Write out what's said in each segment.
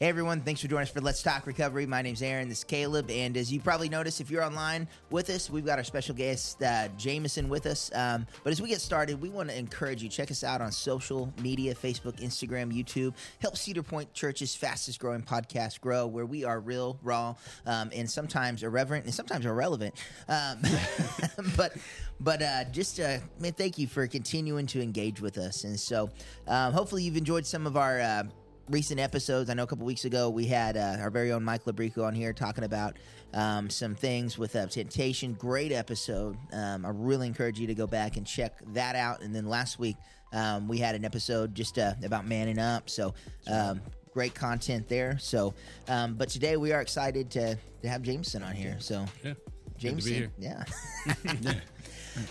Hey everyone, thanks for joining us for Let's Talk Recovery. My name's Aaron, this is Caleb, and as you probably noticed, if you're online with us, we've got our special guest, uh, Jamison, with us. Um, but as we get started, we want to encourage you, check us out on social media, Facebook, Instagram, YouTube. Help Cedar Point Church's fastest growing podcast grow, where we are real, raw, um, and sometimes irreverent and sometimes irrelevant. Um, but but uh, just uh, man, thank you for continuing to engage with us. And so um, hopefully you've enjoyed some of our uh, recent episodes. I know a couple weeks ago we had uh, our very own Mike Labrico on here talking about um, some things with uh, temptation. Great episode. Um, I really encourage you to go back and check that out. And then last week um, we had an episode just uh, about manning up. So. Um, great content there. So, um, but today we are excited to, to have Jamison on here. So, Yeah. Jamison, yeah.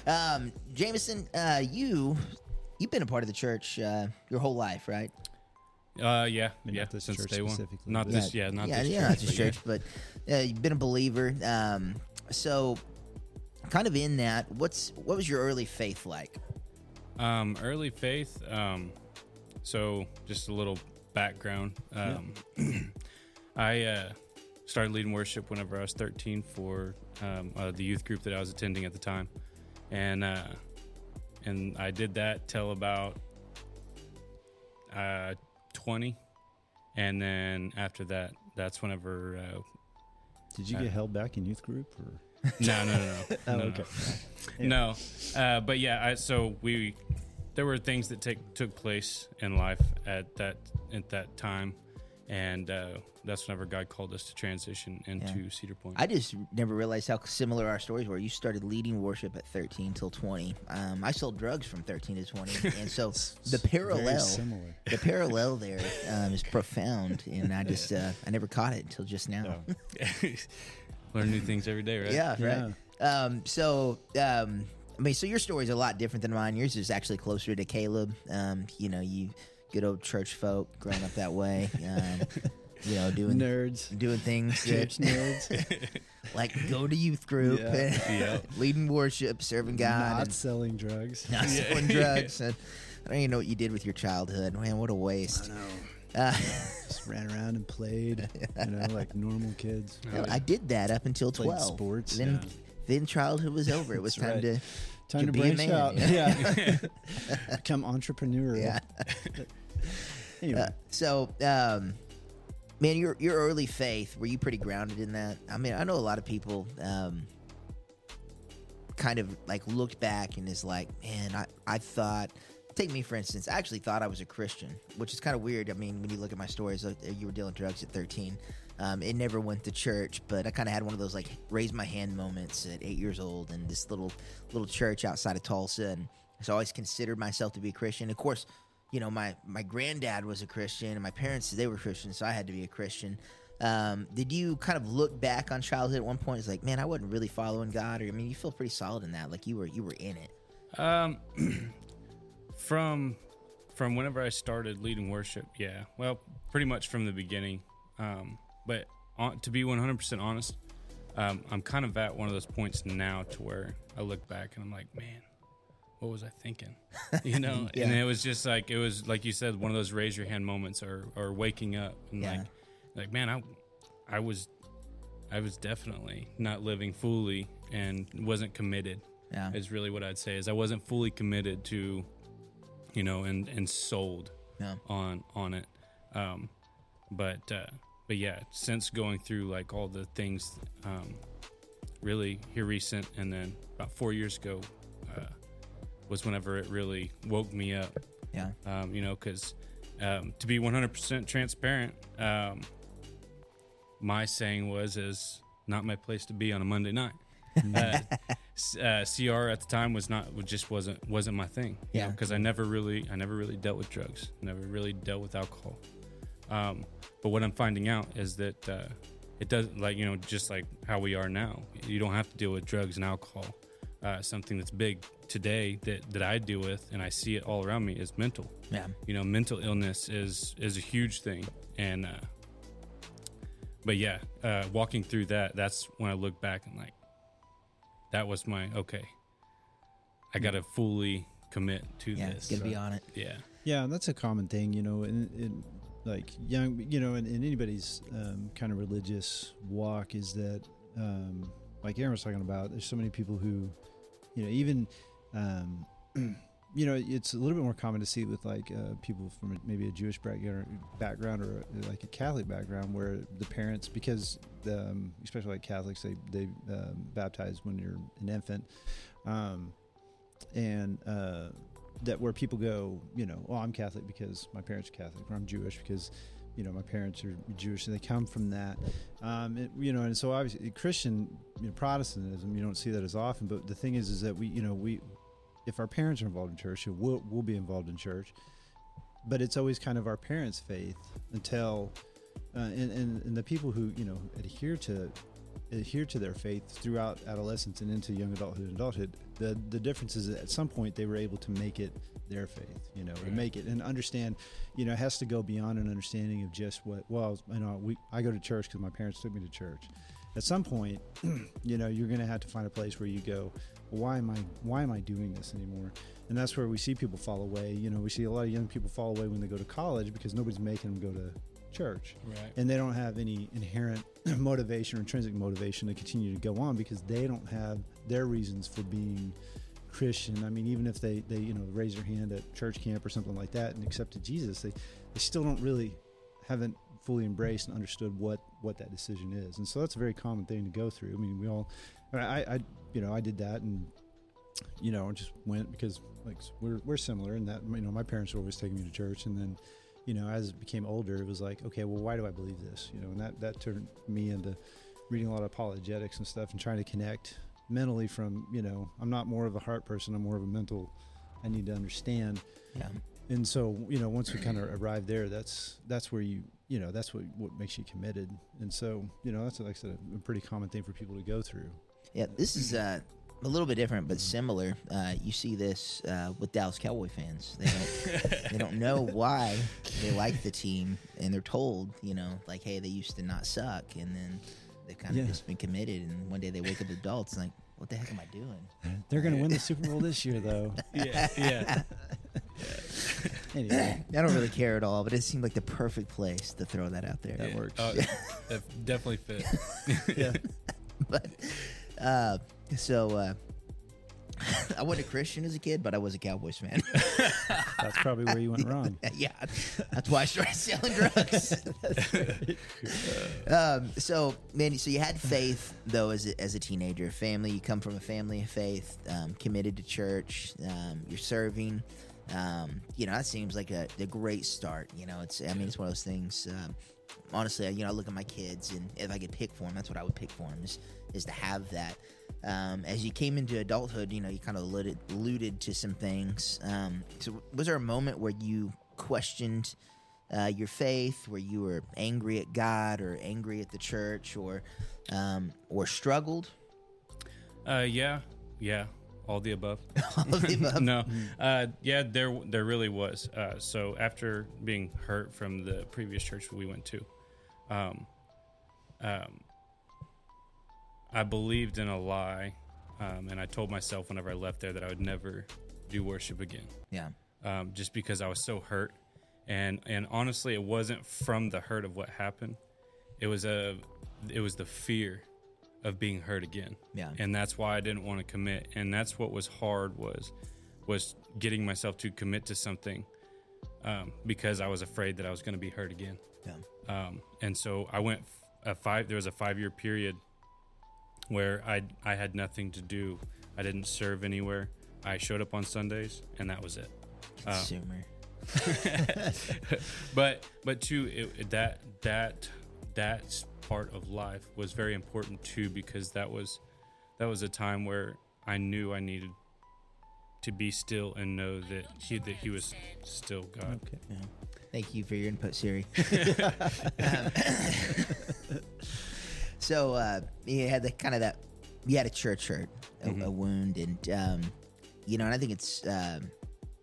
um, Jamison, uh, you you've been a part of the church uh, your whole life, right? Uh, yeah, Maybe yeah. not this since church day one. specifically, Not this, yeah, not yeah, this yeah, church. not this but yeah. church, but uh, you've been a believer. Um, so, kind of in that, what's what was your early faith like? Um, early faith. Um, so just a little background. Um, I uh, started leading worship whenever I was 13 for um, uh, the youth group that I was attending at the time, and uh, and I did that till about uh, 20, and then after that, that's whenever. Uh, Did you get held back in youth group or? no, no, no, no. Oh, no, no. okay. No, uh, but yeah, I, so we there were things that take took place in life at that at that time, and uh, that's whenever God called us to transition into Cedar Point. I just never realized how similar our stories were. You started leading worship at 13 till 20. Um, I sold drugs from 13 to 20, and so the Very parallel, similar. the parallel there um, is profound. And I just uh, I never caught it until just now. No. Learn new things every day, right? Yeah, right. Um, so, um, I mean, so your story's a lot different than mine. Yours is actually closer to Caleb. Um, you know, you good old church folk growing up that way. Um, you know, doing Nerds. doing things that, Church nerds. like go to youth group, Yeah. Yeah. leading worship, serving God, Not and selling drugs. not selling drugs. And I don't even know what you did with your childhood. Man, what a waste. I know. Uh, Just ran around and played, you know, like normal kids. I did that up until Played twelve. sports, Then, yeah. then childhood was over. It was That's time right. to Time to, be a branch out. yeah. Become entrepreneurial. yeah. Anyway, Uh, so, um, man, your your early faith were you pretty grounded in that? I mean, I know a lot of people um, kind of like looked back and is like, man, I I thought. Take me for instance. I actually thought I was a Christian, which is kind of weird. I mean, when you look at my stories, like, you were dealing drugs at 13. Um, it never went to church, but I kind of had one of those like raise my hand moments at eight years old in this little little church outside of Tulsa, and so I always considered myself to be a Christian. Of course, you know my my granddad was a Christian, and my parents they were Christian, so I had to be a Christian. Um, did you kind of look back on childhood at one point? It's like, man, I wasn't really following God, or I mean, you feel pretty solid in that, like you were you were in it. Um, from from whenever I started leading worship, yeah. Well, pretty much from the beginning. Um, but on, to be one hundred percent honest, um, I'm kind of at one of those points now to where I look back and I'm like, man, what was I thinking? You know, Yeah. and it was just like it was like you said, one of those raise your hand moments, or or waking up and Yeah. like, like man, I I was I was definitely not living fully and wasn't committed Yeah, is really what I'd say is I wasn't fully committed to, you know, and and sold yeah, on on it. Um, but uh, but yeah, since going through like all the things, um, really here recent, and then about four years ago, uh, was whenever it really woke me up. yeah, Um, you know, because um, to be 100% transparent, um, my saying was is not my place to be on a Monday night. uh, uh, CR at the time was not just wasn't wasn't my thing. Yeah. because I never really I never really dealt with drugs, never really dealt with alcohol. Um, but what I'm finding out is that uh, it doesn't like you know just like how we are now. You don't have to deal with drugs and alcohol. Uh, something that's big today that that I deal with and I see it all around me is mental yeah, you know mental illness is is a huge thing and uh but yeah uh walking through that that's when i look back and like that was my okay i gotta fully commit to yeah. this Gonna be on it. yeah Yeah, that's a common thing, you know. And, and like young, you know, in, in anybody's um, kind of religious walk is that, um, like Aaron was talking about, there's so many people who, you know, even, um, you know, it's a little bit more common to see with like uh, people from maybe a Jewish background, or like a Catholic background, where the parents, because um, especially like Catholics, they they um, baptize when you're an infant, um, and uh, that where people go, you know, oh, I'm Catholic because my parents are Catholic, or I'm Jewish because, you know, my parents are Jewish, and they come from that, um, it, you know, and so obviously Christian you know, Protestantism, you don't see that as often, but the thing is, is that we, you know, we, if our parents are involved in church, we'll, we'll be involved in church, but it's always kind of our parents' faith until, uh, and, and, and the people who, you know, adhere to adhere to their faith throughout adolescence and into young adulthood and adulthood, the the difference is that at some point they were able to make it their faith, you know, Right. make it and understand, you know, it has to go beyond an understanding of just what. Well, you know, we I go to church because my parents took me to church. At some point, you know, you're going to have to find a place where you go. Why am I why am I doing this anymore? And that's where we see people fall away. You know, we see a lot of young people fall away when they go to college because nobody's making them go to church Right. and they don't have any inherent motivation or intrinsic motivation to continue to go on because they don't have their reasons for being Christian. I mean, even if they, they you know raise their hand at church camp or something like that and accepted Jesus, they, they still don't really haven't fully embraced and understood what what that decision is. And so that's a very common thing to go through. I mean, we all, I, I, you know, I did that and you know just went because like we're we're similar in that you know my parents were always taking me to church and then you know, as it became older, it was like, okay, well, why do I believe this? You know, and that, that turned me into reading a lot of apologetics and stuff and trying to connect mentally from, you know, I'm not more of a heart person, I'm more of a mental, I need to understand. Yeah. And so, you know, once we kind of arrive there, that's, that's where you, you know, that's what, what makes you committed. And so, you know, that's like I said, a pretty common thing for people to go through. Yeah, this is uh, a little bit different, but similar. Uh, you see this uh, with Dallas Cowboy fans. They don't, they don't know why they like the team, and they're told, you know, like, hey, they used to not suck, and then they've kind of Yeah. just been committed, and one day they wake up adults, and like, what the heck am I doing? They're going to win the Super Bowl this year, though. Yeah. Yeah. Anyway, I don't really care at all, but it seemed like the perfect place to throw that out there. That Yeah. works. Oh, that definitely fit. yeah. but uh, so uh, I wasn't a Christian as a kid, but I was a Cowboys fan. That's probably where you went wrong. yeah, that's why I started selling drugs. um, so, man, so you had faith though as a, as a teenager, family. You come from a family of faith, um, committed to church. Um, you're serving. Um, you know, that seems like a, a great start. You know, it's I mean, it's one of those things. Um, honestly, you know, I look at my kids, and if I could pick for them, that's what I would pick for them is is to have that. Um, as you came into adulthood, you know, you kind of alluded, alluded to some things. Um, so, was there a moment where you questioned uh, your faith, where you were angry at God or angry at the church, or um, or struggled? Uh, yeah, yeah, all the above. All of the above. no, uh, yeah, there there really was. Uh, so after being hurt from the previous church we went to, um, um, I believed in a lie, um, and I told myself whenever I left there that I would never do worship again, Yeah, um, just because I was so hurt, and and honestly, it wasn't from the hurt of what happened. It was a, it was the fear of being hurt again yeah, and that's why I didn't want to commit. And that's what was hard was was getting myself to commit to something um, because I was afraid that I was going to be hurt again. yeah, Um, and so I went f- a five. There was a five year period where I I had nothing to do. I didn't serve anywhere. I showed up on Sundays, and that was it. Um, consumer. but but too it, it- that that that part of life was very important too because that was that was a time where I knew I needed to be still and know that he that he was still God. Okay. Yeah. Thank you for your input, Siri. Um, so uh, you had the kind of that He had a church hurt, a, a wound, and um, you know, and I think it's um,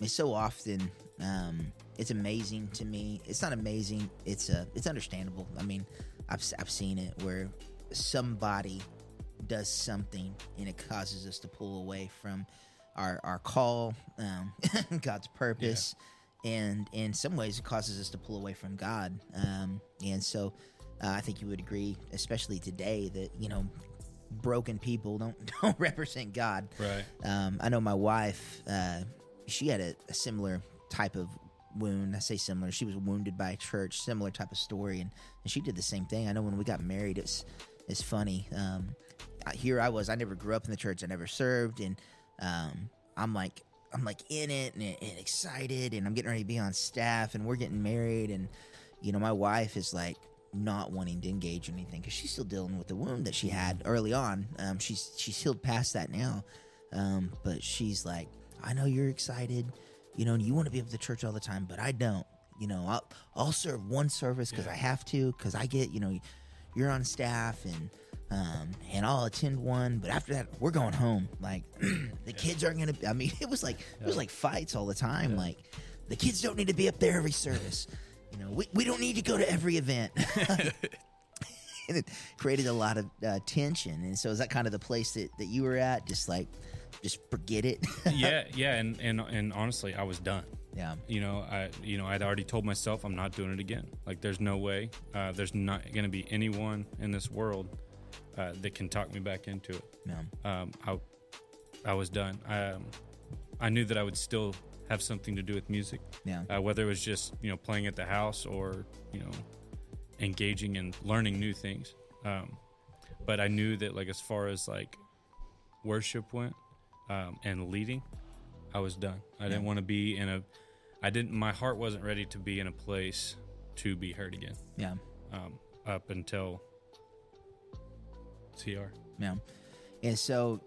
it's so often um, it's amazing to me. It's not amazing. It's uh, it's understandable. I mean, I've I've seen it where somebody does something and it causes us to pull away from our our call, um, God's purpose, and in some ways it causes us to pull away from God. Um, and so uh, I think you would agree, especially today, that you know broken people don't don't represent God. Right. Um, I know my wife, uh, she had a, a similar type of wound. I say similar. She was wounded by a church, similar type of story, and, and she did the same thing. I know when we got married, it's it's funny. Um, here I was. I never grew up in the church. I never served, and um, I'm like I'm like in it and, and excited, and I'm getting ready to be on staff, and we're getting married, and you know my wife is like not wanting to engage in anything because she's still dealing with the wound that she had early on. Um, she's she's healed past that now, um, but she's like, I know you're excited, you know, and you want to be up at the church all the time, but I don't. You know, I'll I'll serve one service because I have to because I get you know you're on staff and um, and I'll attend one, but after that we're going home. Like the kids aren't gonna. I mean, it was like it was like fights all the time. Like the kids don't need to be up there every service. You know, we, we don't need to go to every event. and it created a lot of uh, tension. And so is that kind of the place that, that you were at? Just like, just forget it. yeah, yeah, and, and and honestly, I was done. yeah. You know, I you know I'd already told myself I'm not doing it again. Like, there's no way. Uh, there's not going to be anyone in this world uh, that can talk me back into it. Yeah. Um, I I was done. Um, I knew that I would still have something to do with music, Yeah. uh, whether it was just you know playing at the house or you know engaging and learning new things. Um, but I knew that like as far as like worship went um, and leading, I was done. I didn't want to be in a. I didn't. My heart wasn't ready to be in a place to be heard again. Yeah. Um, up until CR. Yeah. And so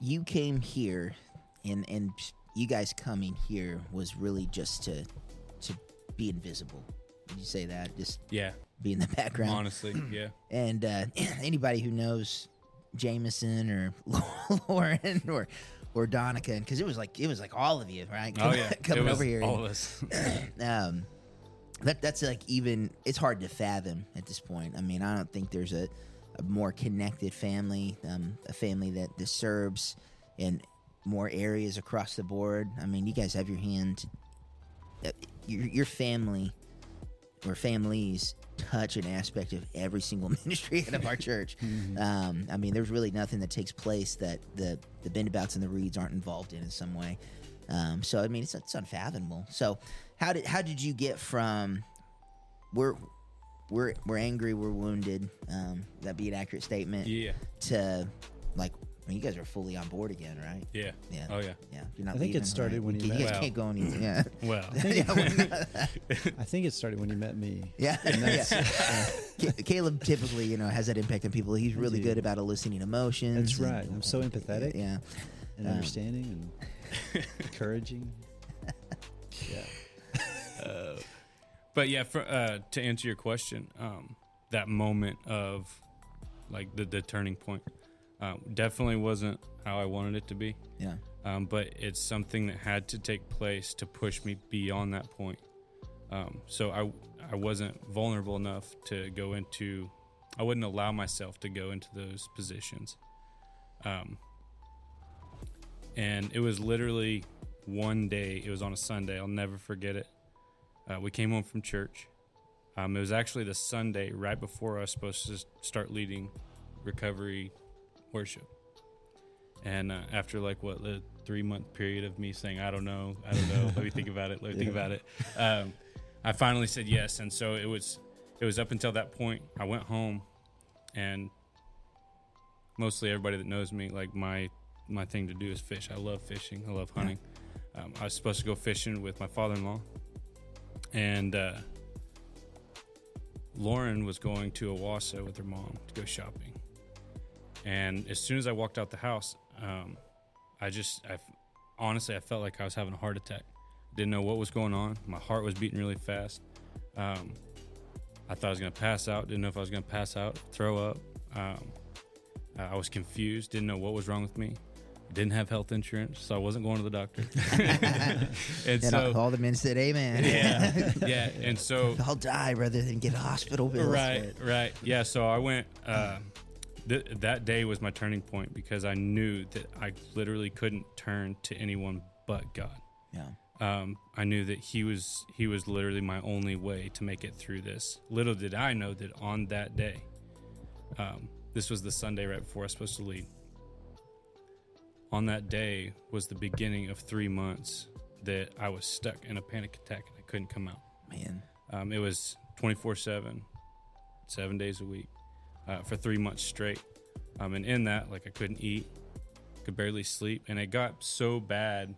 you came here and and you guys coming here was really just to to be invisible. Did you say that? Just Yeah, be in the background. honestly, yeah. And uh, anybody who knows Jamison or Lauren or or Donica, because it was like it was like all of you, right? Oh yeah, coming It was over here. All and- of us. um, that that's like even it's hard to fathom at this point. I mean, I don't think there's a, a more connected family, um, a family that, serves in more areas across the board. I mean, you guys have your hand, uh, your your family or families touch an aspect of every single ministry out of our church. Um, I mean, there's really nothing that takes place that the the bendabouts and the Reeds aren't involved in in some way. Um, so I mean, it's it's unfathomable. So how did how did you get from we're we're we're angry, we're wounded? Um, that be an accurate statement yeah, to like. I mean, you guys are fully on board again, right? yeah, Yeah. Oh yeah. Yeah, you're not. I think it started right? when you you met- guys Well. can't go any. Yeah, Well, yeah, when- I think it started when you met me. yeah. And that's, yeah. Ca- Caleb typically, you know, has that impact on people. He's really good about eliciting emotions. That's and- right. I'm so empathetic. Yeah, and Um, understanding and encouraging. Yeah. but yeah, for, uh, to answer your question, um, that moment of like the, the turning point uh, definitely wasn't how I wanted it to be. yeah, um, but it's something that had to take place to push me beyond that point. Um, so I I wasn't vulnerable enough to go into. I wouldn't allow myself to go into those positions. Um, and it was literally one day. It was on a Sunday. I'll never forget it. Uh, we came home from church. Um, it was actually the Sunday right before I was supposed to start leading recovery worship. And uh, after like what the three month period of me saying I don't know, I don't know, let me think about it, let me think about it, um, I finally said yes. And so it was it was up until that point. I went home, and mostly everybody that knows me, like my my thing to do is fish. I love fishing. I love hunting. Um, I was supposed to go fishing with my father in law, and uh, Lauren was going to Owasso with her mom to go shopping. And as soon as I walked out the house, um, I just, I honestly, I felt like I was having a heart attack. Didn't know what was going on. My heart was beating really fast. Um, I thought I was going to pass out. Didn't know if I was going to pass out, throw up. Um, I was confused. Didn't know what was wrong with me. Didn't have health insurance, so I wasn't going to the doctor. and and so, all, all the men said, "Amen." yeah, yeah. And so, I'll die rather than get hospital bills. right right yeah so i went uh, th- that day was my turning point because i knew that i literally couldn't turn to anyone but god Yeah. um, I knew that he was he was literally my only way to make it through this. Little did I know that on that day, um, this was the Sunday right before I was supposed to leave. On that day was the beginning of three months that I was stuck in a panic attack and I couldn't come out. Man. Um, it was 24 7, seven days a week uh, for three months straight. Um, and in that, like, I couldn't eat, could barely sleep. And it got so bad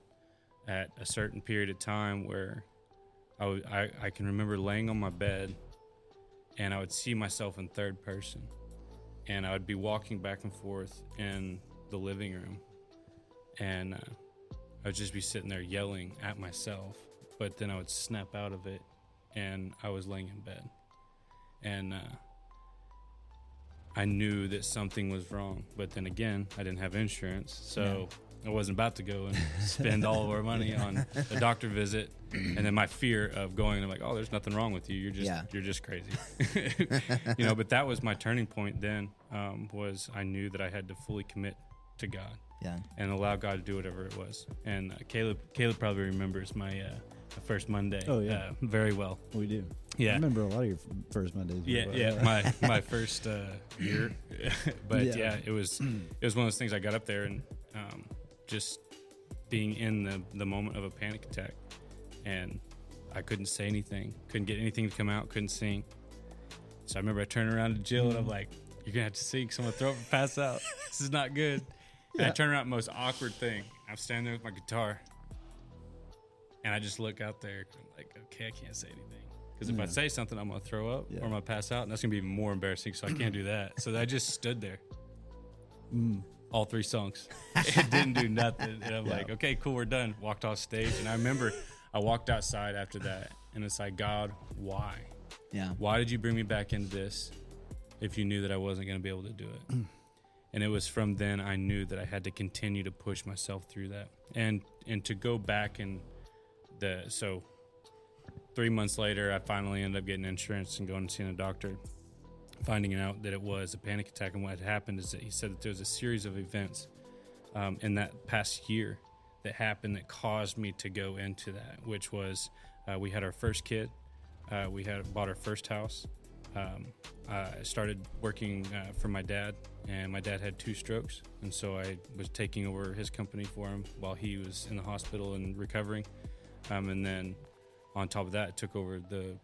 at a certain period of time where I, w- I, I can remember laying on my bed and I would see myself in third person. And I would be walking back and forth in the living room. And uh, I would just be sitting there yelling at myself. But then I would snap out of it and I was laying in bed. And uh, I knew that something was wrong. But then again, I didn't have insurance. So I wasn't about to go and spend all of our money on a doctor visit. And then my fear of going, I'm like, oh, there's nothing wrong with you. You're just, Yeah. you're just crazy. you know, but that was my turning point then um, was I knew that I had to fully commit to God Yeah. and allow God to do whatever it was. And uh, Caleb, Caleb probably remembers my, uh, first Monday. Oh, yeah. uh, very well. We do. I remember a lot of your first Mondays. yeah, but, yeah. My my first uh, year, but Yeah. yeah. it was it was one of those things. I got up there and um, just being in the the moment of a panic attack, and I couldn't say anything, couldn't get anything to come out, couldn't sing. So I remember I turned around to Jill and I'm like, "You're gonna have to sing. Someone throw up and pass out. This is not good." And I Yeah. turn around, most awkward thing. I'm standing there with my guitar, and I just look out there, I'm like, "Okay, I can't say anything." Because if I say something, I'm gonna throw up Yeah. or I'm gonna pass out, and that's gonna be even more embarrassing. So I can't do that. So I just stood there, mm, all three songs. It didn't do nothing, and I'm Yeah. like, okay, cool, we're done. Walked off stage, and I remember I walked outside after that, and it's like, God, why? Yeah. Why did you bring me back into this if you knew that I wasn't gonna be able to do it? and it was from then I knew that I had to continue to push myself through that, and and to go back and the so three months later, I finally ended up getting insurance and going and seeing a doctor, finding out that it was a panic attack. And what had happened is that he said that there was a series of events um, in that past year that happened that caused me to go into that, which was uh, we had our first kid, uh, we had bought our first house. Um, I started working uh, for my dad, and my dad had two strokes, and so I was taking over his company for him while he was in the hospital and recovering. Um, and then on top of that, I took over the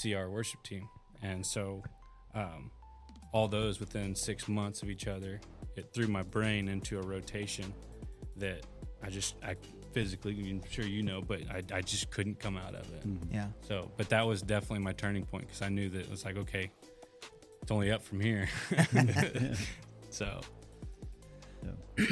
CR worship team, and so um, all those within six months of each other, it threw my brain into a rotation that I just I physically, I'm sure you know, but I, I just couldn't come out of it. mm. Yeah. So, but that was definitely my turning point because I knew that it was like, okay, it's only up from here. so,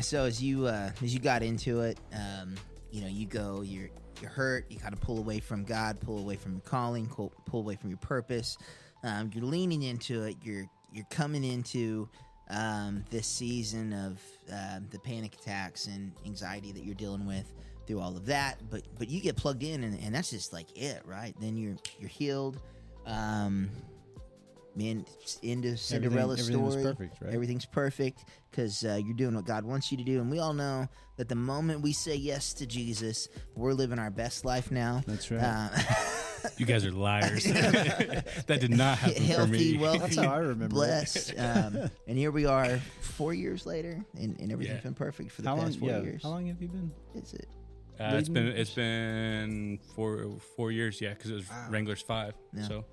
So as you uh, as you got into it, um, you know, you go, you're you're hurt, you kind of pull away from God, pull away from your calling, pull, away from your purpose. Um, you're leaning into it. You're you're coming into um, this season of um, the panic attacks and anxiety that you're dealing with through all of that. But but you get plugged in, and, and that's just like it, right? Then you're you're healed. Um, man, it's into Cinderella's everything was story. perfect, right? Everything's perfect because uh, you're doing what God wants you to do. And we all know that the moment we say yes to Jesus, we're living our best life now. That's right. Uh, you guys are liars. that did not happen for healthy, me. wealthy, That's how I remember it. blessed. Um, and here we are four years later, and, and everything's Yeah. been perfect for the how long? past four Yeah. years. How long have you been? is it? Uh, it's been it's been four four years, yeah, because it was Wow. Wranglers five. Yeah. So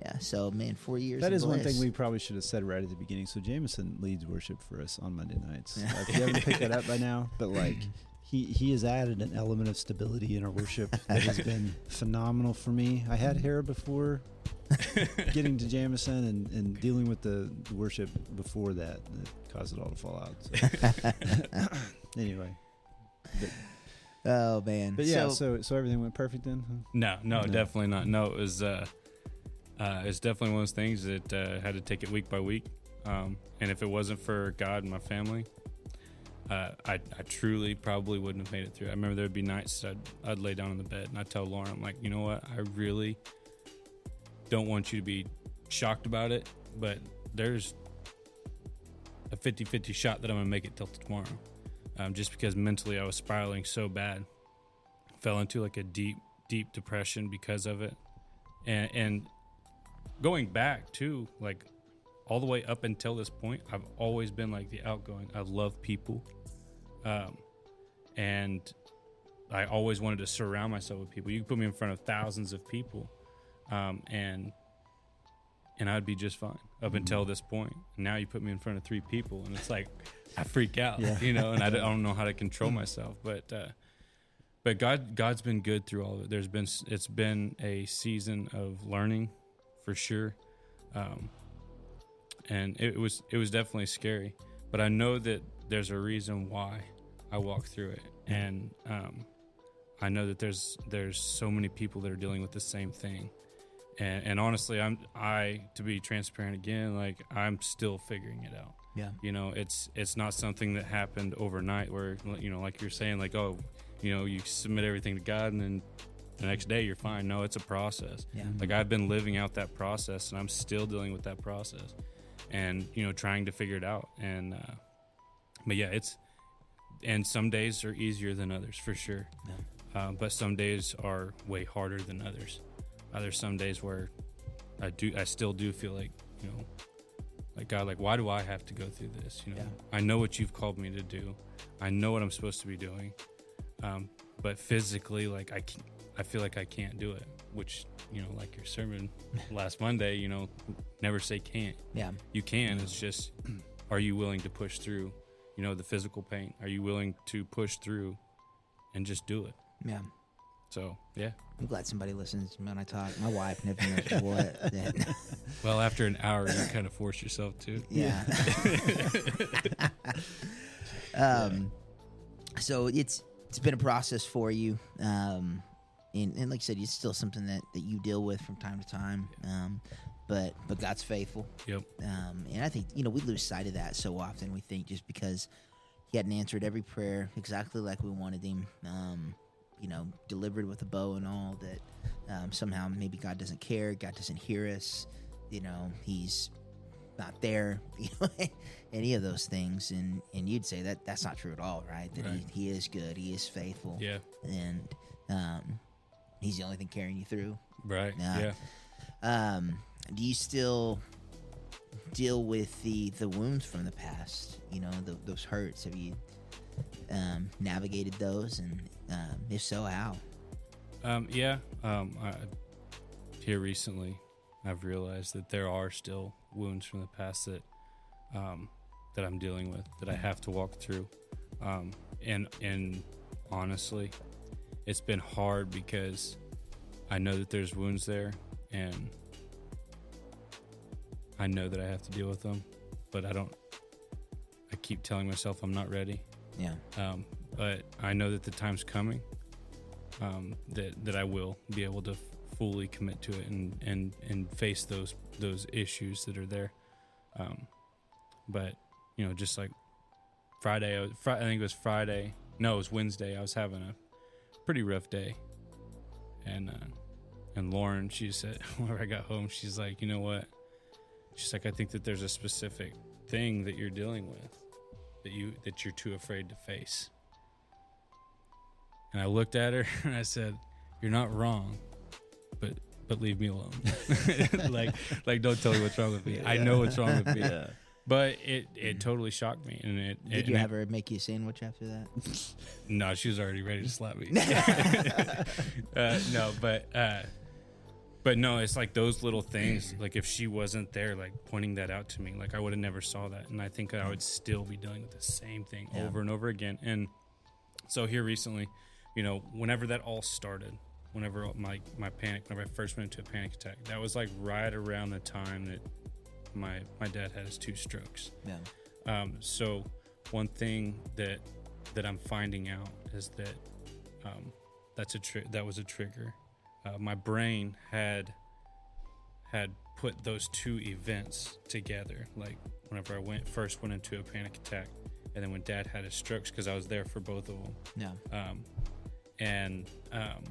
Yeah, so man, four years. That is of is one thing we probably should have said right at the beginning. So Jamison leads worship for us on Monday nights. Yeah. Uh, if you haven't picked that up by now, but like he he has added an element of stability in our worship that has been phenomenal for me. I had hair before getting to Jamison and, and dealing with the, the worship before that that caused it all to fall out. So. anyway, Oh man. but yeah, So, so so everything went perfect then. huh? no, no, No. definitely not. No, it was uh, uh, it's definitely one of those things that uh, had to take it week by week. Um, and if it wasn't for God and my family, uh, I, I truly probably wouldn't have made it through. I remember there would be nights I'd, I'd lay down in the bed and I'd tell Lauren, I'm like, you know what? I really don't want you to be shocked about it, but there's a 50 50 shot that I'm going to make it till tomorrow. Um, just because mentally I was spiraling so bad fell into like a deep, deep depression because of it, and and going back too, like all the way up until this point, I've always been like the outgoing. I love people, um, and I always wanted to surround myself with people. You can put me in front of thousands of people, um, and and I'd be just fine up until this point. Now you put me in front of three people, and it's like I freak out, Yeah. you know, and I don't, know how to control myself. But uh, but God God's been good through all of it. There's been it's been a season of learning, for sure, um, and it was it was definitely scary. But I know that there's a reason why I walk through it, and um, I know that there's there's so many people that are dealing with the same thing. And, and honestly, I'm I to be transparent again, like I'm still figuring it out Yeah. you know it's it's not something that happened overnight where you know like you're saying like oh you know you submit everything to god and then the next day you're fine no it's a process Yeah. like i've been living out that process and i'm still dealing with that process and you know trying to figure it out and uh but yeah it's and some days are easier than others for sure uh, but some days are way harder than others uh, there's some days where i do i still do feel like you know like God, like why do I have to go through this? You know, Yeah. I know what you've called me to do. I know what I'm supposed to be doing, um, but physically, like I, can't, I feel like I can't do it. Which you know, like your sermon last Monday, you know, never say can't. Yeah. You can. It's just, are you willing to push through? You know, the physical pain. Are you willing to push through, and just do it? Yeah. So yeah. I'm glad somebody listens when I talk. My wife never knows what. Well, after an hour, you kind of force yourself to. yeah. um, so it's it's been a process for you, um, and, and like I said, it's still something that, that you deal with from time to time. Um, but but God's faithful, Yep. um, and I think you know we lose sight of that so often. We think just because He hadn't answered every prayer exactly like we wanted Him, um, you know, delivered with a bow and all, that um, somehow maybe God doesn't care, God doesn't hear us. You know, He's not there, you know, any of those things, and and you'd say that that's not true at all, right? That Right. He, he is good, He is faithful, Yeah. and um, He's the only thing carrying you through. Right. Yeah. yeah. Um, do you still deal with the the wounds from the past? You know, the, those hurts. Have you um, navigated those, and um, if so, how? Um, yeah. Um, I, here recently, I've realized that there are still wounds from the past that um, that I'm dealing with that I have to walk through. Um, and and honestly, it's been hard because I know that there's wounds there, and I know that I have to deal with them, but I don't. I keep telling myself I'm not ready. Yeah, Um, but I know that the time's coming um, that that I will be able to fully commit to it and and and face those those issues that are there. Um, but you know, just like Friday, I, was, I think it was Friday. No, it was Wednesday. I was having a pretty rough day, and uh, and Lauren, she said whenever I got home, she's like, you know what? She's like, I think that there's a specific thing that you're dealing with that you that you're too afraid to face. And I looked at her and I said, "You're not wrong, but but leave me alone. like like don't tell me what's wrong with me. I know what's wrong with me." But it it totally shocked me, and it did it, you and ever make you a sandwich after that? no, she was already ready to slap me. uh, no, but uh, but no, it's like those little things. Like if she wasn't there, like pointing that out to me, like I would have never saw that, and I think I would still be dealing with the same thing Yeah. over and over again. And so here recently, you know, whenever that all started, whenever my my panic, whenever I first went into a panic attack, that was like right around the time that my my dad had his two strokes. Yeah, Um, so one thing that that I'm finding out is that um, that's a tri- that was a trigger. Uh, my brain had had put those two events together. Like whenever I went first went into a panic attack, and then when Dad had his strokes, because I was there for both of them. yeah, Um, and um,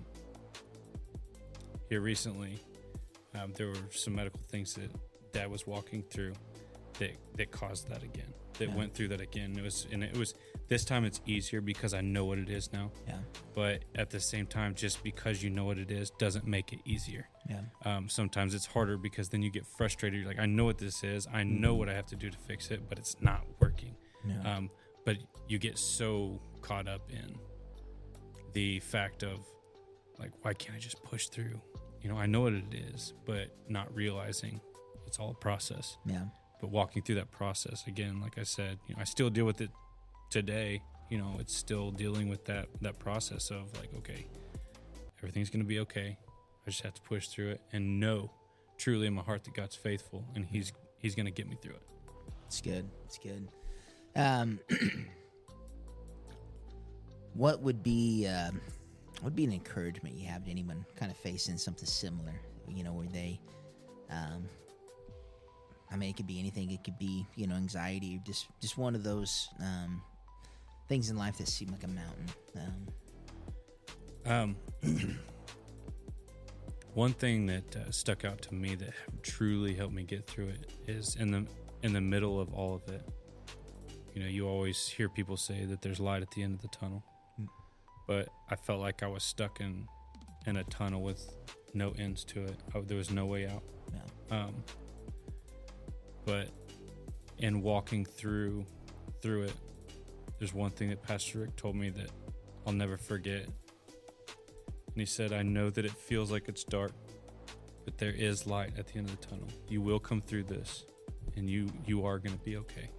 here recently, um, there were some medical things that Dad was walking through that that caused that again. That Yeah. went through that again. It was and it was this time it's easier because I know what it is now. Yeah. But at the same time, just because you know what it is doesn't make it easier. Yeah. Um, sometimes it's harder because then you get frustrated. You're like, I know what this is. I know what I have to do to fix it, but it's not working. Yeah. Um, but you get so caught up in the fact of like, why can't I just push through? You know, I know what it is, but not realizing it's all a process. yeah. But walking through that process again, like I said, you know, I still deal with it today. You know, it's still dealing with that that process of like, okay, everything's gonna be okay. I just have to push through it and know truly in my heart that God's faithful and He's He's gonna get me through it. It's good. It's good. Um, what would be um, would be an encouragement you have to anyone kind of facing something similar? You know, where they, um, I mean, it could be anything. It could be you know anxiety, just just one of those um, things in life that seem like a mountain. Um, Um, one thing that uh, stuck out to me that truly helped me get through it is in the in the middle of all of it. You know, you always hear people say that there's light at the end of the tunnel, Mm. but I felt like I was stuck in in a tunnel with no ends to it. Oh, there was no way out. yeah. Um, but in walking through through it, there's one thing that Pastor Rick told me that I'll never forget. And he said, "I know that it feels like it's dark, but there is light at the end of the tunnel. You will come through this, and you you are going to be okay."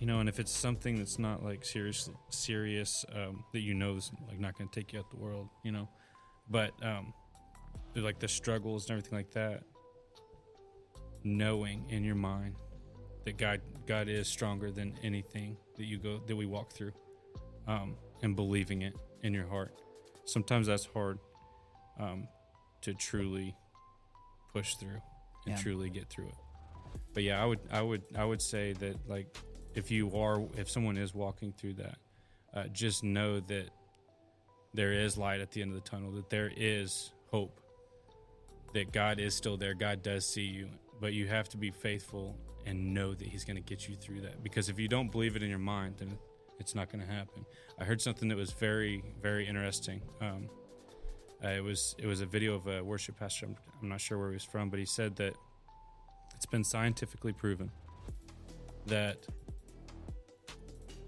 You know, and if it's something that's not like serious, serious, um, that you know is like not going to take you out the world, you know, but um, like the struggles and everything like that, knowing in your mind that God God is stronger than anything that you go that we walk through, um, and believing it in your heart. Sometimes that's hard um, to truly push through and Yeah. truly get through it. But yeah, I would I would I would say that like if you are if someone is walking through that, uh, just know that there is light at the end of the tunnel. That there is hope. That God is still there. God does see you, but you have to be faithful and know that He's going to get you through that. Because if you don't believe it in your mind, then it's not going to happen. I heard something that was very, very interesting. Um, uh, it was it was a video of a worship pastor. I'm, I'm not sure where he was from, but he said that it's been scientifically proven that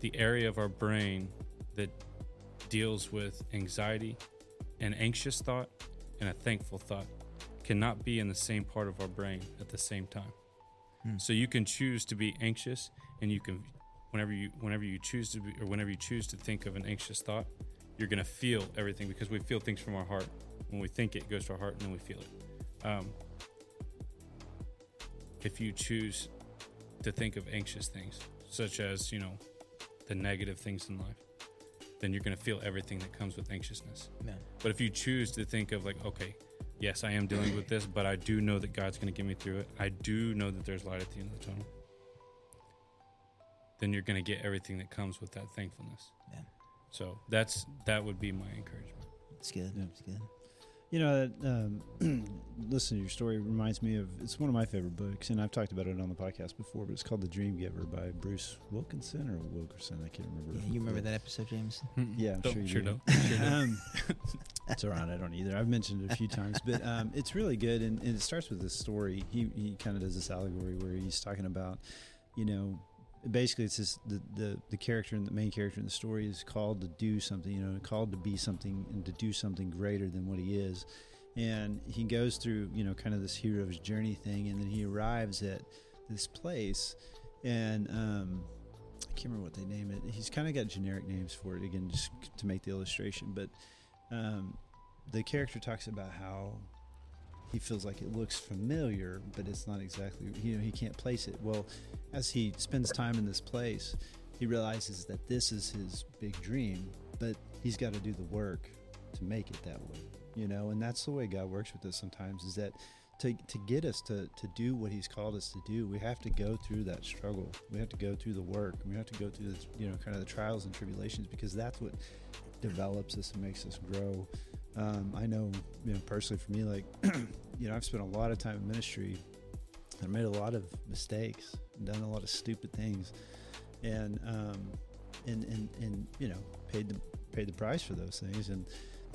the area of our brain that deals with anxiety, an anxious thought, and a thankful thought cannot be in the same part of our brain at the same time. Hmm. So you can choose to be anxious, and you can, whenever you whenever you choose to be, or whenever you choose to think of an anxious thought, you're gonna feel everything because we feel things from our heart. When we think it, it goes to our heart, and then we feel it. Um, if you choose to think of anxious things, such as you know the negative things in life, then you're gonna feel everything that comes with anxiousness. But if you choose to think of like, okay, yes, I am dealing with this, but I do know that God's going to get me through it. I do know that there's light at the end of the tunnel. Then you're going to get everything that comes with that thankfulness. Yeah. So that's that would be my encouragement. It's good. Yeah. It's good. You know, um, listening to your story reminds me of it's one of my favorite books, and I've talked about it on the podcast before. But it's called The Dream Giver by Bruce Wilkinson or Wilkerson. I can't remember. Yeah, you remember that episode, James? Yeah, I'm Don't- sure you sure do. Sure um, it's all right. I don't either. I've mentioned it a few times, but um, it's really good, and, and it starts with this story. He he kind of does this allegory where he's talking about, you know, basically it's this the, the the character and the main character in the story is called to do something, you know, called to be something and to do something greater than what he is, and he goes through you know kind of this hero's journey thing, and then he arrives at this place, and um, I can't remember what they name it. He's kind of got generic names for it again, just to make the illustration. But um, the character talks about how he feels like it looks familiar, but it's not exactly. You know, he can't place it. Well, as he spends time in this place, he realizes that this is his big dream, but he's got to do the work to make it that way. You know, and that's the way God works with us sometimes. Is that to, to get us to, to do what he's called us to do, we have to go through that struggle. We have to go through the work. We have to go through the, you know, kind of the trials and tribulations because that's what develops us and makes us grow. Um, I know, you know, personally for me, like, you know, I've spent a lot of time in ministry. I made a lot of mistakes, done a lot of stupid things. and um, and and and you know paid the paid the price for those things and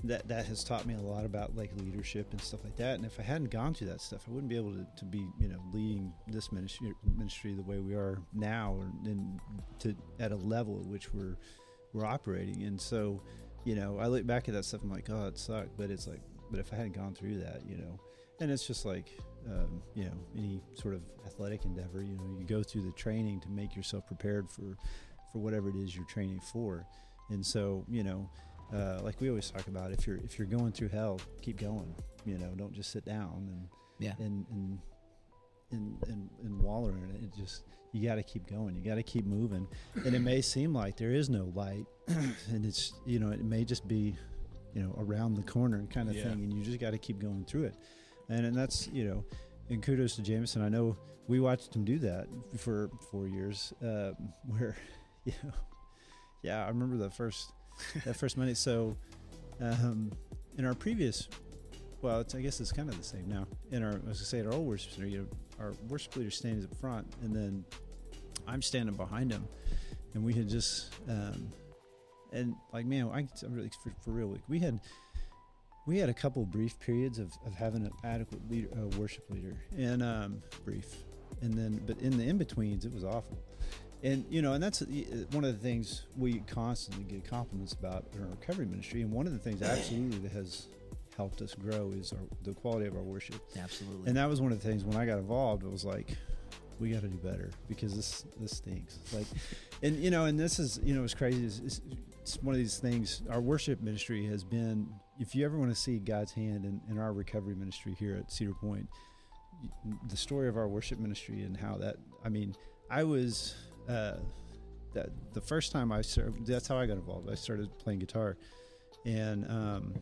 that that has taught me a lot about like leadership and stuff like that and if i hadn't gone through that stuff i wouldn't be able to, to be you know leading this ministry ministry the way we are now and to at a level at which we're we're operating and so you know i look back at that stuff i'm like oh it sucked but it's like but if i hadn't gone through that you know and it's just like um, you know any sort of athletic endeavor you know you go through the training to make yourself prepared for for whatever it is you're training for and so you know uh, like we always talk about if you're if you're going through hell keep going you know don't just sit down and Yeah. and and and, and, and waller in it. Just you got to keep going. You got to keep moving. And it may seem like there is no light, and it's you know it may just be you know around the corner kind of Yeah. thing, and you just got to keep going through it. And and that's you know, and kudos to Jamison. I know we watched him do that for four years, um, where you know, yeah, I remember the first that first Monday. So um, in our previous well, I guess it's kind of the same now. In our, as I say, at our old worship center, you know, our worship leader stands up front, and then I'm standing behind him, and we had just, um, and like man, I, I'm really for, for real. We had, we had a couple brief periods of, of having an adequate leader, uh, worship leader, and um, brief, and then but in the in betweens, it was awful. And you know, and that's uh, one of the things we constantly get compliments about in our recovery ministry. And one of the things absolutely that has helped us grow is our, the quality of our worship. Absolutely. And that was one of the things when I got involved. It was like, we got to do better because this this stinks. Like, and you know, and this is you know, it's crazy. It's, it's, it's one of these things. Our worship ministry has been. If you ever want to see God's hand in, in our recovery ministry here at Cedar Point, the story of our worship ministry and how that. I mean, I was. Uh, that the first time I served, that's how I got involved. I started playing guitar, and um,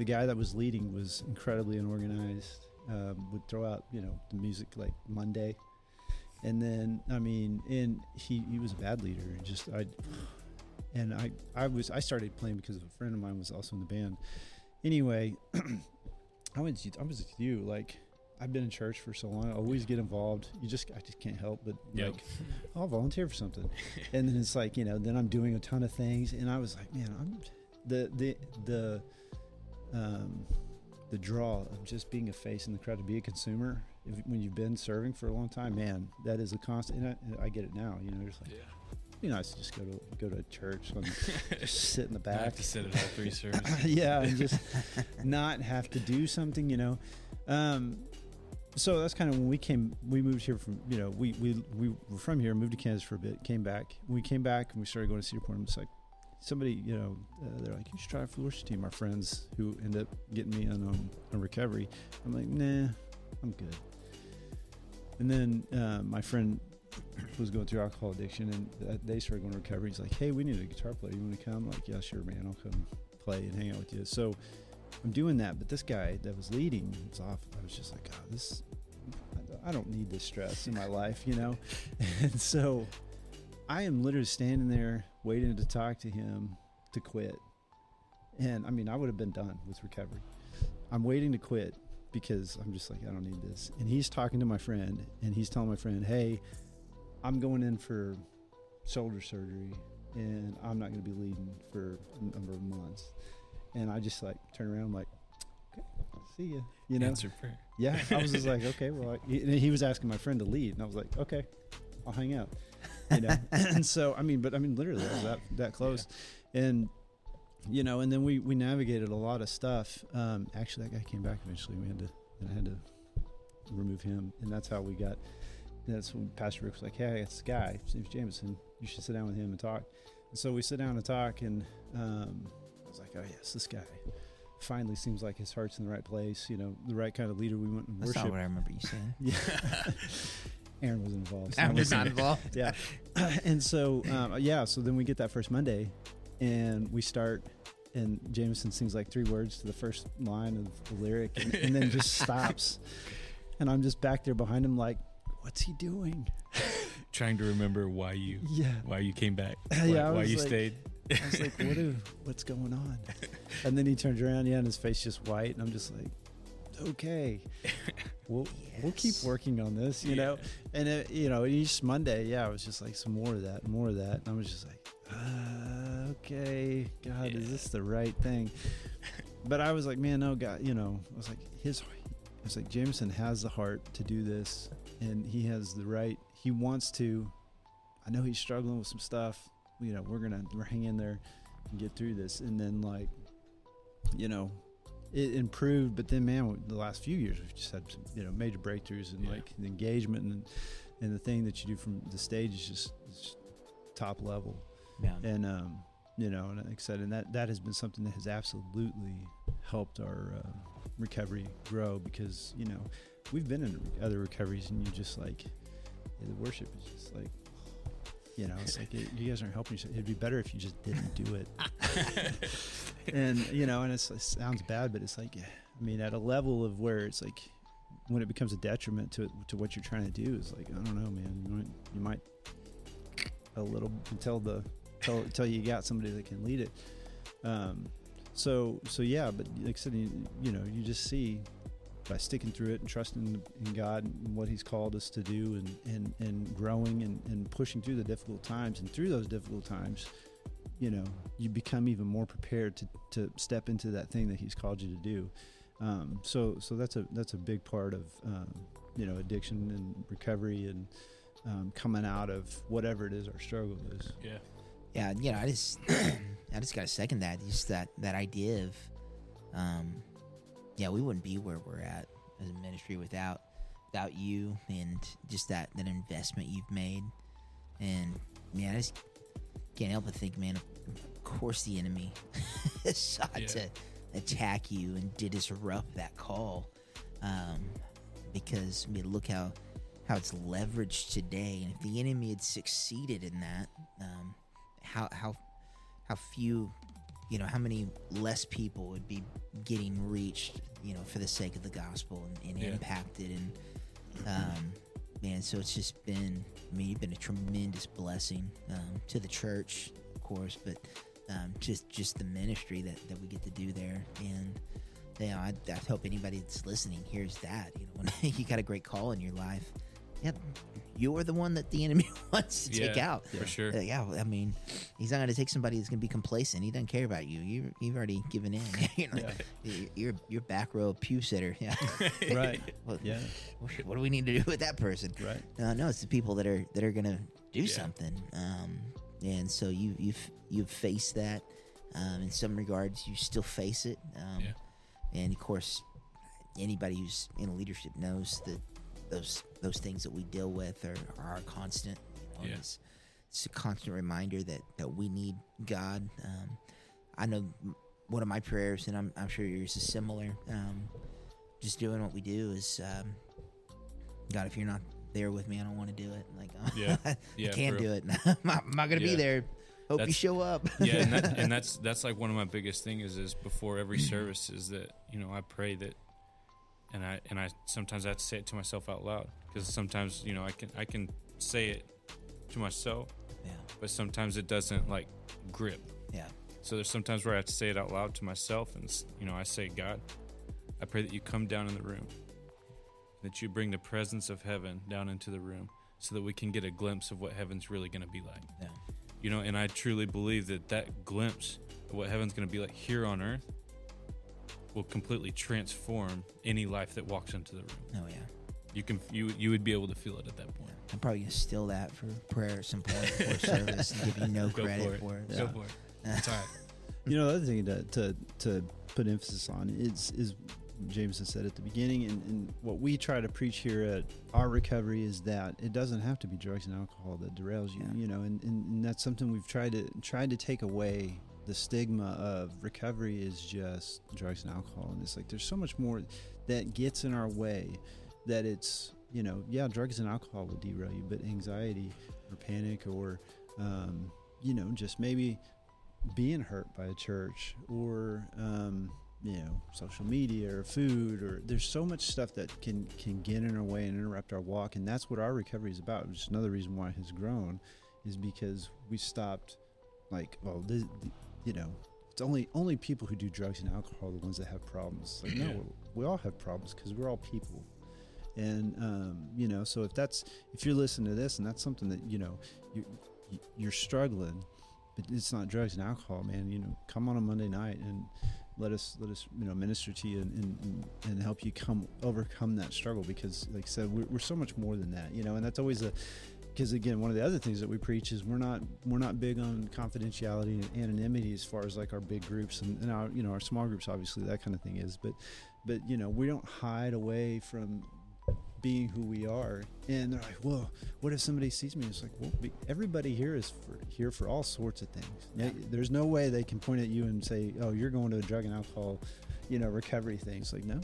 the guy that was leading was incredibly unorganized. Um, would throw out you know the music like Monday, and then I mean, and he he was a bad leader. And just I, and I I was I started playing because a friend of mine was also in the band. Anyway, I went to, I was with you like. I've been in church for so long. I always get involved. You just, I just can't help but Yep. like, I'll volunteer for something. and then it's like, you know, then I'm doing a ton of things, and I was like, man, I'm the the the um, the draw of just being a face in the crowd to be a consumer if, when you've been serving for a long time, man, that is a constant. And I, I get it now. You know, just like it'd be nice to just go to go to church and just sit in the I have back. to sit at all three services. yeah, and just not have to do something. You know. Um, so that's kind of when we came. We moved here from you know we we we were from here, moved to Kansas for a bit, came back. When we came back and we started going to Cedar Point. I'm just like somebody you know uh, they're like you should try for the team. Our friends who end up getting me on um, on recovery. I'm like nah, I'm good. And then uh, my friend was going through alcohol addiction, and uh, they started going to recovery. He's like, "Hey, we need a guitar player. You want to come?" I'm like, "Yeah, sure, man. I'll come play and hang out with you." So I'm doing that, but this guy that was leading it's off. I was just like, "God, this. I don't need this stress in my life, you know." and so I am literally standing there waiting to talk to him to quit. And I mean, I would have been done with recovery. I'm waiting to quit because I'm just like, I don't need this. And he's talking to my friend, and he's telling my friend, "Hey, I'm going in for shoulder surgery, and I'm not going to be leading for a number of months." And I just like turn around, I'm like, "Okay, see ya," you know. Answer prayer. Yeah, I was just like, okay, well, I, he, he was asking my friend to lead, and I was like, okay, I'll hang out, you know. and so, I mean, but I mean, literally, that was that that close, and you know, and then we we navigated a lot of stuff. Um, actually, that guy came back eventually. We had to, and I had to remove him, and that's how we got. That's when Pastor Rick was like, "Hey, it's this guy, his name's Jamison. You should sit down with him and talk." And so we sit down and talk, and um, I was like, "Oh yes, this guy." Finally, seems like his heart's in the right place. You know, the right kind of leader we want in That's worship. not what I remember you saying. Yeah. Aaron was involved. so I just wasn't- involved. yeah. and so, um, yeah, so then we get that first Monday and we start, and Jamison sings like three words to the first line of the lyric and, and then just stops. And I'm just back there behind him, like, what's he doing? Trying to remember why you Yeah. why you came back. Yeah, Why, I why you like- stayed. I was like, what are, what's going on? And then he turns around, yeah, and his face just white. And I'm just like, okay. we'll we'll keep working on this, you know. And it, you know, each Monday, yeah, it was just like some more of that, more of that. And I was just like, uh, okay, God, is this the right thing? but I was like, man, no, God, you know, I was like, his, I was like, Jamison has the heart to do this, and he has the right. He wants to. I know he's struggling with some stuff. You know, we're gonna we're hang in there and get through this, and then like, you know, it improved. But then, man, the last few years we've just had some, you know major breakthroughs and Yeah. like the engagement and and the thing that you do from the stage is just, just top level Yeah. and um, you know, and like I said, and that that has been something that has absolutely helped our uh, recovery grow because you know we've been in other recoveries and you just like yeah, the worship is just like you know it's like it, you guys aren't helping yourself. It'd be better if you just didn't do it. and you know, and it's, it sounds bad, but it's like I mean, at a level of where it's like when it becomes a detriment to to what you're trying to do is like I don't know, man. You might you might a little until the until you got somebody that can lead it. Um, so so yeah, but like I said, you, you know, you just see by sticking through it and trusting in God and what He's called us to do, and and, and growing and, and pushing through the difficult times, and through those difficult times, you know, you become even more prepared to to step into that thing that He's called you to do. Um, so so that's a that's a big part of um, you know addiction and recovery and um, coming out of whatever it is our struggle is. Yeah. Yeah, you know, I just I just gotta second that. Just that that idea of um yeah, we wouldn't be where we're at as a ministry without without you and just that that investment you've made. And man, I just can't help but think, man, of course the enemy sought Yeah. to attack you and to disrupt that call. Um because I mean look how how it's leveraged today and if the enemy had succeeded in that, um how how how few you know how many less people would be getting reached you know for the sake of the gospel and, and Yeah. impacted and um man so it's just been i mean you've been a tremendous blessing um, to the church of course but um, just just the ministry that, that we get to do there and you know I, I hope anybody that's listening hears that you know when you got a great call in your life yep you're the one that the enemy wants to take out For sure. yeah, I mean, he's not going to take somebody that's going to be complacent. He doesn't care about you. You you've already given in. you're, not, you're- you're you're back row pew sitter. Yeah. Right. what, Yeah. what, what do we need to do with that person? Right. Uh, no, it's the people that are that are going to do Yeah. something. Um, and so you you've you've faced that. Um, in some regards, you still face it. Um, Yeah. And of course, anybody who's in leadership knows that those those things that we deal with are, are constant. You know, Yeah. it's, it's a constant reminder that, that we need God. Um, I know one of my prayers, and I'm, I'm sure yours is similar. Um, just doing what we do is, um, God, if you're not there with me, I don't want to do it. Like, Yeah. I Yeah, can't do it. I'm not, I'm not going to be there. Hope you show up. yeah, and, that, and that's that's like one of my biggest things is, is before every service is that you know I pray that, and I and I sometimes I have to say it to myself out loud because sometimes you know I can I can say it to myself, yeah, but sometimes it doesn't like grip. yeah, So there's sometimes where I have to say it out loud to myself, and you know I say, God, I pray that you come down in the room, that you bring the presence of heaven down into the room, so that we can get a glimpse of what heaven's really going to be like. Yeah, you know and i truly believe that that glimpse of what heaven's going to be like here on earth will completely transform any life that walks into the room. Oh yeah. you can you you would be able to feel it at that point. I'm probably gonna steal that for prayer at some point before service and give you no Go credit for it. for it. go for it. It's all right. You know, the other thing to, to, to put emphasis on is, is Jameson said at the beginning, and, and what we try to preach here at our recovery is that it doesn't have to be drugs and alcohol that derails you. Yeah. You know, and, and, and that's something we've tried to tried to take away the stigma of recovery is just drugs and alcohol, and it's like there's so much more that gets in our way that it's you know yeah drugs and alcohol will derail you, but anxiety or panic or um, you know just maybe being hurt by a church or um, you know social media or food or there's so much stuff that can can get in our way and interrupt our walk and that's what our recovery is about which is another reason why it has grown is because we stopped like well this, you know it's only only people who do drugs and alcohol are the ones that have problems like no we all have problems because we're all people And um, you know, so if that's if you're listening to this and that's something that you know you you're struggling, but it's not drugs and alcohol, man. You know, come on a Monday night and let us let us you know minister to you and, and, and help you come overcome that struggle because like I said we're, we're so much more than that you know and that's always a because again one of the other things that we preach is we're not we're not big on confidentiality and anonymity as far as like our big groups and, and our you know our small groups obviously that kind of thing is but but you know we don't hide away from being who we are. And they're like, well, what if somebody sees me? It's like, well, everybody here is for, here for all sorts of things. Yeah. There's no way they can point at you and say, oh, you're going to a drug and alcohol, you know, recovery thing. It's like, no,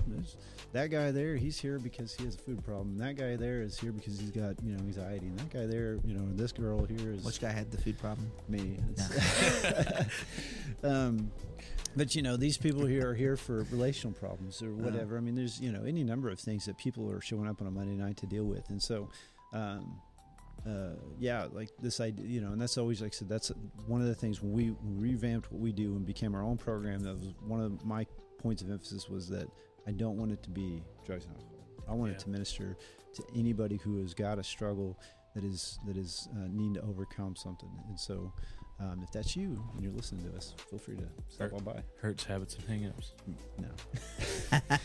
that guy there, he's here because he has a food problem. That guy there is here because he's got, you know, anxiety. And that guy there, you know, this girl here is. Which guy had the food problem? Me. No. um, but you know, these people here are here for relational problems or whatever. Uh, I mean, there's you know any number of things that people are showing up on a Monday night to deal with, and so. Um, uh, yeah, like this idea, you know, and that's always like I said. That's one of the things when we revamped what we do and became our own program. That was one of my points of emphasis was that I don't want it to be drugs and alcohol. I want yeah. it to minister to anybody who has got a struggle that is that is uh, needing to overcome something. And so, um, if that's you and you're listening to us, feel free to stop Hurt, on by. Hurts, habits, and hangups. No.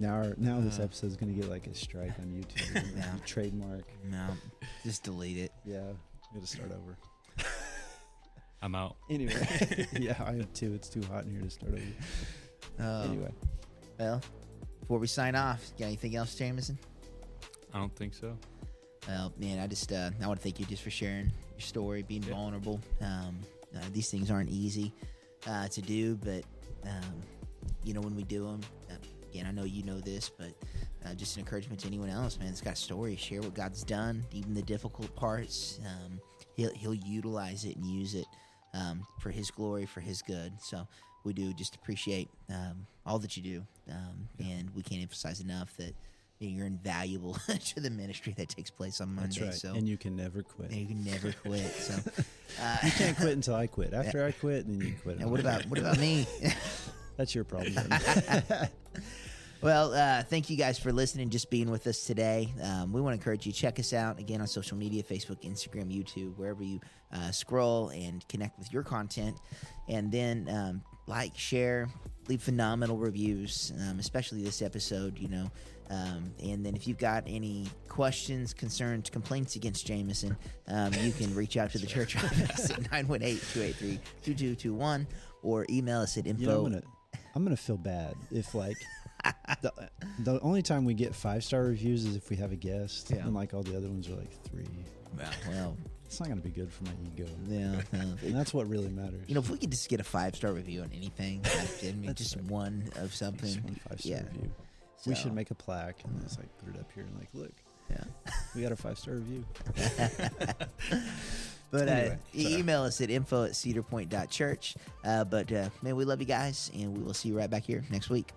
now, our, now uh, this episode is going to get like a strike on YouTube. no. Trademark. No, just delete it. Yeah, got to start over. I'm out. Anyway, yeah, I am too. It's too hot in here to start over. Uh, anyway, well, before we sign off, got anything else, Jamison? I don't think so. Well, man, I just uh, I want to thank you just for sharing your story, being yeah. vulnerable. Um, uh, these things aren't easy uh, to do, but um, you know when we do them, uh, again, I know you know this, but uh, just an encouragement to anyone else, man. It's got a story. Share what God's done, even the difficult parts. Um, he'll He'll utilize it and use it um, for His glory, for His good. So we do just appreciate um, all that you do, um, yeah. and we can't emphasize enough that you're invaluable to the ministry that takes place on Monday. Right. So and you can never quit. you can never quit. So uh, you can't quit until I quit. After I quit, then you quit. And what about what about me? That's your problem. well, uh, thank you guys for listening, just being with us today. Um, we want to encourage you check us out again on social media: Facebook, Instagram, YouTube, wherever you uh, scroll and connect with your content. And then um, like, share, leave phenomenal reviews, um, especially this episode. You know. Um, and then if you've got any questions, concerns, complaints against Jamison, um, you can reach out to the church office at 918-283-2221 or email us at info. You know, I'm, gonna, I'm gonna feel bad if like the, the only time we get five star reviews is if we have a guest, yeah. and like all the other ones are like three. Well, it's not going to be good for my ego. Yeah, and that's what really matters. You know, if we could just get a five star review on anything, like, I mean, just right. one of something. Just one five star yeah. review. So. We should make a plaque and just like put it up here and like, look, yeah, we got a five star review. but uh, anyway, uh, email us at info at cedarpoint.church. Uh, but uh, man, we love you guys, and we will see you right back here next week.